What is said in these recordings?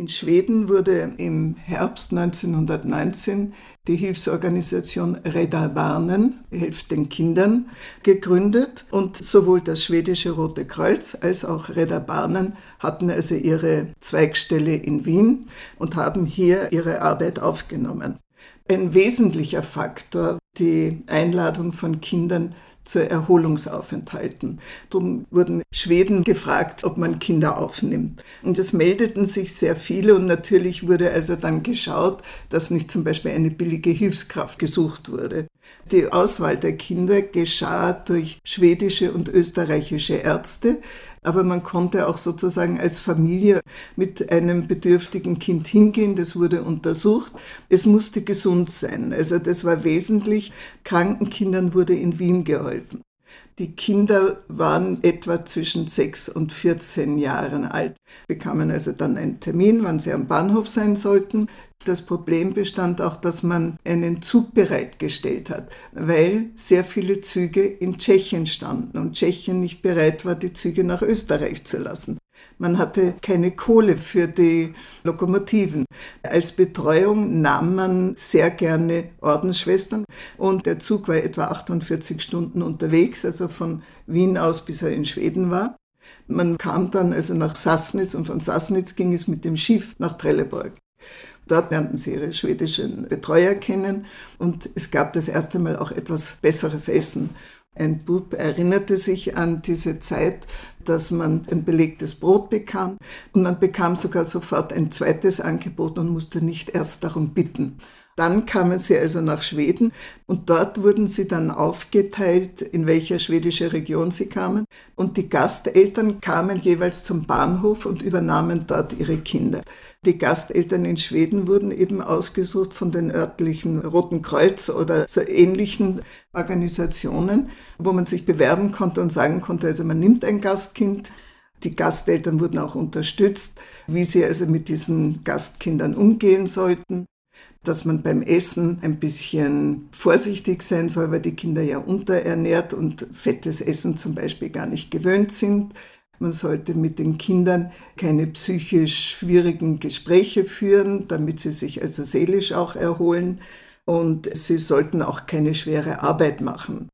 In Schweden wurde im Herbst 1919 die Hilfsorganisation Rädda Barnen, hilft den Kindern, gegründet und sowohl das schwedische Rote Kreuz als auch Rädda Barnen hatten also ihre Zweigstelle in Wien und haben hier ihre Arbeit aufgenommen. Ein wesentlicher Faktor, die Einladung von Kindern zu Erholungsaufenthalten. Darum wurden Schweden gefragt, ob man Kinder aufnimmt. Und es meldeten sich sehr viele und natürlich wurde also dann geschaut, dass nicht zum Beispiel eine billige Hilfskraft gesucht wurde. Die Auswahl der Kinder geschah durch schwedische und österreichische Ärzte, aber man konnte auch sozusagen als Familie mit einem bedürftigen Kind hingehen, das wurde untersucht. Es musste gesund sein, also das war wesentlich. Kranken Kindern wurde in Wien geholfen. Die Kinder waren etwa zwischen 6 und 14 Jahren alt, bekamen also dann einen Termin, wann sie am Bahnhof sein sollten. Das Problem bestand auch, dass man einen Zug bereitgestellt hat, weil sehr viele Züge in Tschechien standen und Tschechien nicht bereit war, die Züge nach Österreich zu lassen. Man hatte keine Kohle für die Lokomotiven. Als Betreuung nahm man sehr gerne Ordensschwestern und der Zug war etwa 48 Stunden unterwegs, also von Wien aus bis er in Schweden war. Man kam dann also nach Sassnitz und von Sassnitz ging es mit dem Schiff nach Trelleborg. Dort lernten sie ihre schwedischen Betreuer kennen und es gab das erste Mal auch etwas besseres Essen. Ein Bub erinnerte sich an diese Zeit, dass man ein belegtes Brot bekam und man bekam sogar sofort ein zweites Angebot und musste nicht erst darum bitten. Dann kamen sie also nach Schweden und dort wurden sie dann aufgeteilt, in welcher schwedische Region sie kamen. Und die Gasteltern kamen jeweils zum Bahnhof und übernahmen dort ihre Kinder. Die Gasteltern in Schweden wurden eben ausgesucht von den örtlichen Roten Kreuz oder so ähnlichen Organisationen, wo man sich bewerben konnte und sagen konnte, also man nimmt ein Gastkind. Die Gasteltern wurden auch unterstützt, wie sie also mit diesen Gastkindern umgehen sollten dass man beim Essen ein bisschen vorsichtig sein soll, weil die Kinder ja unterernährt und fettes Essen zum Beispiel gar nicht gewöhnt sind. Man sollte mit den Kindern keine psychisch schwierigen Gespräche führen, damit sie sich also seelisch auch erholen. Und sie sollten auch keine schwere Arbeit machen.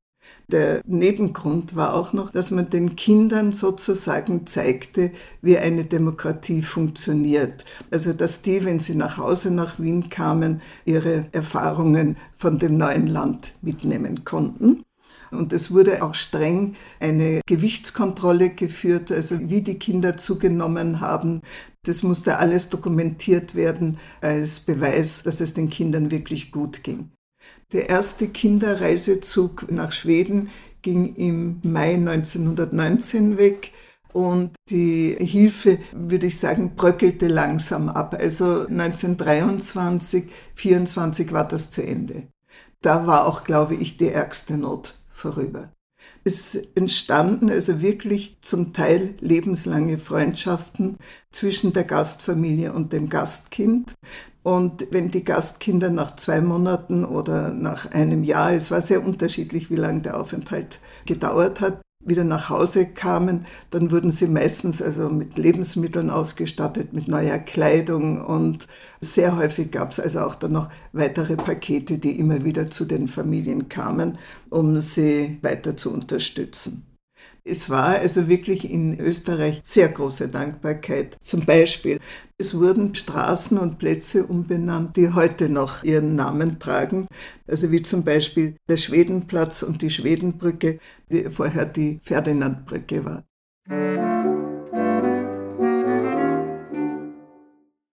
Der Nebengrund war auch noch, dass man den Kindern sozusagen zeigte, wie eine Demokratie funktioniert. Also dass die, wenn sie nach Hause nach Wien kamen, ihre Erfahrungen von dem neuen Land mitnehmen konnten. Und es wurde auch streng eine Gewichtskontrolle geführt, also wie die Kinder zugenommen haben. Das musste alles dokumentiert werden als Beweis, dass es den Kindern wirklich gut ging. Der erste Kinderreisezug nach Schweden ging im Mai 1919 weg und die Hilfe, würde ich sagen, bröckelte langsam ab. Also 1923, 1924 war das zu Ende. Da war auch, glaube ich, die ärgste Not vorüber. Es entstanden also wirklich zum Teil lebenslange Freundschaften zwischen der Gastfamilie und dem Gastkind. Und wenn die Gastkinder nach zwei Monaten oder nach einem Jahr, es war sehr unterschiedlich, wie lange der Aufenthalt gedauert hat, wieder nach Hause kamen, dann wurden sie meistens also mit Lebensmitteln ausgestattet, mit neuer Kleidung und sehr häufig gab es also auch dann noch weitere Pakete, die immer wieder zu den Familien kamen, um sie weiter zu unterstützen. Es war also wirklich in Österreich sehr große Dankbarkeit. Zum Beispiel, es wurden Straßen und Plätze umbenannt, die heute noch ihren Namen tragen. Also wie zum Beispiel der Schwedenplatz und die Schwedenbrücke, die vorher die Ferdinandbrücke war.